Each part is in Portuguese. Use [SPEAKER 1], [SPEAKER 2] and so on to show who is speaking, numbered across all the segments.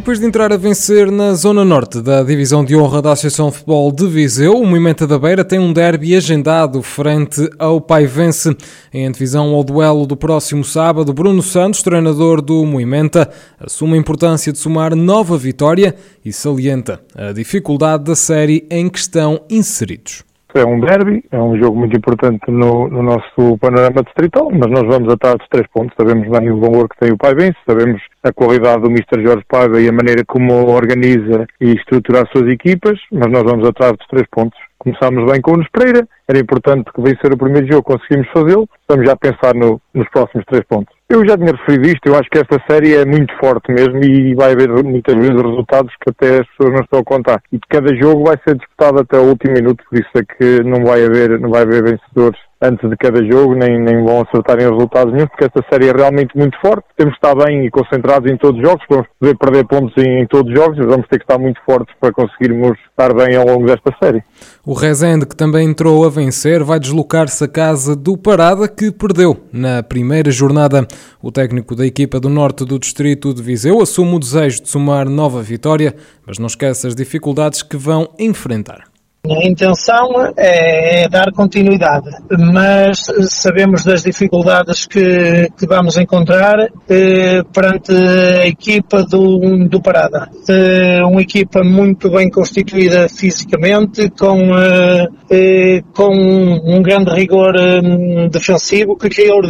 [SPEAKER 1] Depois de entrar a vencer na zona norte da divisão de honra da Associação Futebol de Viseu, o Moimenta da Beira tem um derby agendado frente ao Paivense. Em antevisão ao duelo do próximo sábado, Bruno Santos, treinador do Moimenta, assume a importância de somar nova vitória e salienta a dificuldade da série em que estão inseridos.
[SPEAKER 2] É um derby, é um jogo muito importante no, no, nosso panorama distrital, mas nós vamos atrás dos três pontos. Sabemos bem o valor que tem o Paivense, sabemos a qualidade do Mr. Jorge Paiva e a maneira como organiza e estrutura as suas equipas, mas nós vamos atrás dos três pontos. Começámos bem com o Nunes Pereira, era importante que vencer o primeiro jogo, conseguimos fazê-lo, estamos já pensar no, nos próximos três pontos. Eu já tinha referido isto, eu acho que esta série é muito forte mesmo e vai haver muitas vezes resultados que até as pessoas não estão a contar. E cada jogo vai ser disputado até o último minuto, por isso é que não vai haver, não vai haver vencedores antes de cada jogo, nem, nem vão acertar em resultados nenhum, porque esta série é realmente muito forte. Temos que estar bem e concentrados em todos os jogos, vamos poder perder pontos em, em todos os jogos, vamos ter que estar muito fortes para conseguirmos estar bem ao longo desta série.
[SPEAKER 1] O Rezende, que também entrou a vencer, vai deslocar-se à casa do Parada, que perdeu na primeira jornada. O técnico da equipa do norte do distrito de Viseu assume o desejo de somar nova vitória, mas não esquece as dificuldades que vão enfrentar.
[SPEAKER 3] A intenção é, é, dar continuidade, mas sabemos das dificuldades que, que vamos encontrar eh, perante a equipa do, do Parada. Eh, uma equipa muito bem constituída fisicamente, com, eh, eh com um grande rigor eh, defensivo, que criou,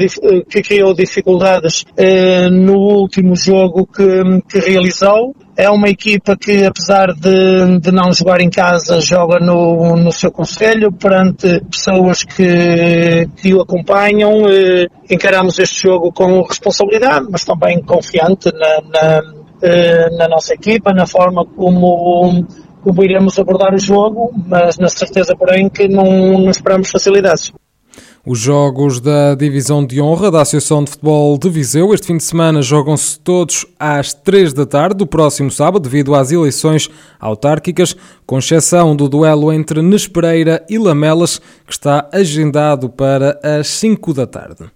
[SPEAKER 3] que criou dificuldades eh, no último jogo que, que realizou é uma equipa que, apesar de, de não jogar em casa, joga no, no seu conselho, perante pessoas que, que o acompanham. Eh, encaramos este jogo com responsabilidade, mas também confiante na, na, eh, na nossa equipa, na forma como, como iremos abordar o jogo, mas na certeza, porém, que não, não esperamos facilidades.
[SPEAKER 1] Os jogos da Divisão de Honra da Associação de Futebol de Viseu este fim de semana jogam-se todos às 3 da tarde do próximo sábado, devido às eleições autárquicas, com exceção do duelo entre Nespereira e Lamelas, que está agendado para as 5 da tarde.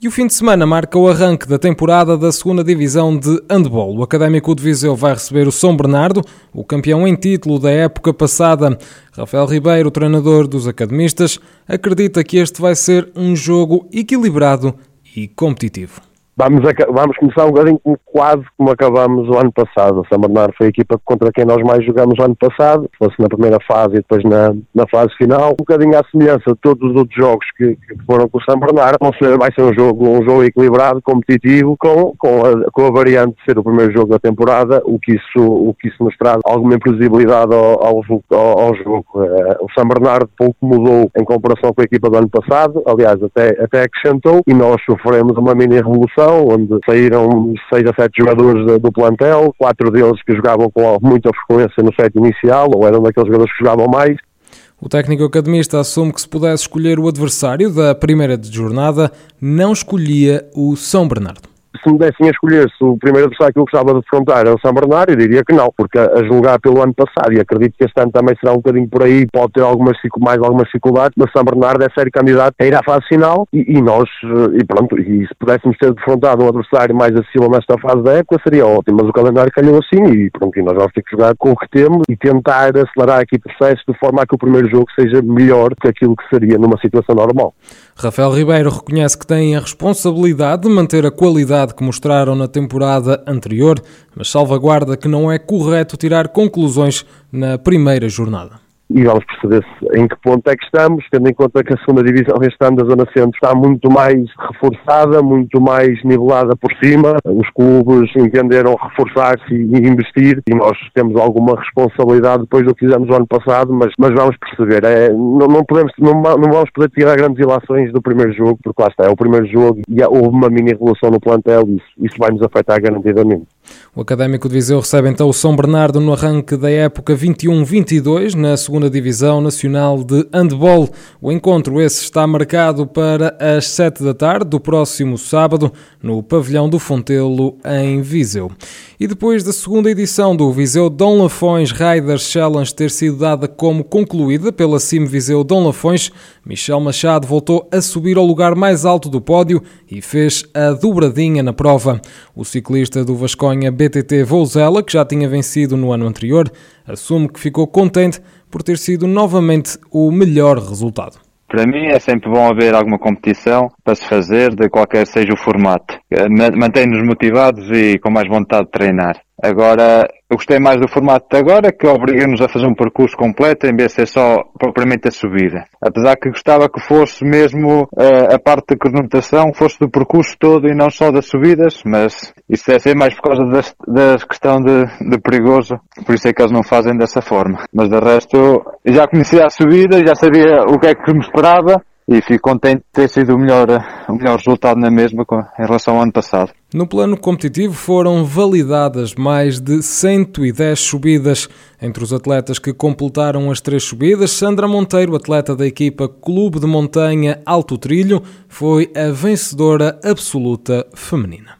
[SPEAKER 1] E o fim de semana marca o arranque da temporada da segunda divisão de handball. O Académico de Viseu vai receber o São Bernardo, o campeão em título da época passada. Rafael Ribeiro, treinador dos academistas, acredita que este vai ser um jogo equilibrado e competitivo.
[SPEAKER 4] Vamos, vamos começar um bocadinho quase como acabamos o ano passado. O São Bernardo foi a equipa contra quem nós mais jogamos o ano passado, fosse na primeira fase e depois na, na fase final. Um bocadinho à semelhança de todos os outros jogos que, que foram com o São Bernardo. Vai ser um jogo, um jogo equilibrado, competitivo, com, com, a, com a variante de ser o primeiro jogo da temporada, o que isso, o que isso nos traz alguma imprevisibilidade ao, ao, ao, jogo. Uh, o São Bernardo pouco mudou em comparação com a equipa do ano passado, aliás, até, até acrescentou, e nós sofremos uma mini revolução onde saíram seis a sete jogadores do plantel, quatro deles que jogavam com muita frequência no set inicial, ou eram daqueles jogadores que jogavam mais.
[SPEAKER 1] O técnico academista assume que se pudesse escolher o adversário da primeira jornada, não escolhia o São Bernardo
[SPEAKER 4] se me dessem a escolher se o primeiro adversário que eu gostava de defrontar era o São Bernardo, eu diria que não, porque a julgar pelo ano passado, e acredito que este ano também será um bocadinho por aí, pode ter algumas, mais algumas dificuldades, mas São Bernardo é sério candidato a ir à fase final e, e, nós, e pronto, e se pudéssemos ter defrontado um adversário mais acessível nesta fase da época seria ótimo, mas o calendário calhou assim e pronto, e nós vamos ter que jogar com o que temos e tentar acelerar aqui o processo de forma a que o primeiro jogo seja melhor que aquilo que seria numa situação normal.
[SPEAKER 1] Rafael Ribeiro reconhece que tem a responsabilidade de manter a qualidade que mostraram na temporada anterior, mas salvaguarda que não é correto tirar conclusões na primeira jornada
[SPEAKER 4] e vamos perceber em que ponto é que estamos, tendo em conta que a segunda divisão este ano da Zona Centro está muito mais reforçada, muito mais nivelada por cima. Os clubes entenderam reforçar-se e investir e nós temos alguma responsabilidade depois do que fizemos o ano passado, mas, mas vamos perceber. É, não, não, podemos, não, não vamos poder tirar grandes ilações do primeiro jogo, porque lá está, é o primeiro jogo e houve uma mini revolução no plantel e isso, isso vai nos afetar garantidamente.
[SPEAKER 1] O Académico de Viseu recebe então o São Bernardo no arranque da época 21-22 na segunda Divisão Nacional de Handball. O encontro esse está marcado para as 7 da tarde do próximo sábado no pavilhão do Fontelo em Viseu. E depois da segunda edição do Viseu Dom Lafões Riders Challenge ter sido dada como concluída pela Sim Viseu Dom Lafões, Michel Machado voltou a subir ao lugar mais alto do pódio e fez a dobradinha na prova. O ciclista do Vasconha BTT Vouzela, que já tinha vencido no ano anterior, assume que ficou contente por ter sido novamente o melhor resultado.
[SPEAKER 5] Para mim é sempre bom haver alguma competição para se fazer, de qualquer seja o formato. Eh, mantém-nos motivados e com mais vontade de treinar. Agora, eu gostei mais do formato de agora, que obriga-nos a fazer um percurso completo em vez de ser só propriamente a subida. Apesar que gostava que fosse mesmo uh, a parte da cronometração, fosse do percurso todo e não só das subidas, mas isso deve ser mais por causa da questão de, de perigoso, por isso é que eles não fazem dessa forma. Mas de resto, já conhecia a subida, já sabia o que é que me esperava, e fico contente de ter sido o melhor, o melhor resultado na mesma em relação ao ano passado.
[SPEAKER 1] No plano competitivo foram validadas mais de 110 subidas. Entre os atletas que completaram as três subidas, Sandra Monteiro, atleta da equipa Clube de Montanha Alto Trilho, foi a vencedora absoluta feminina.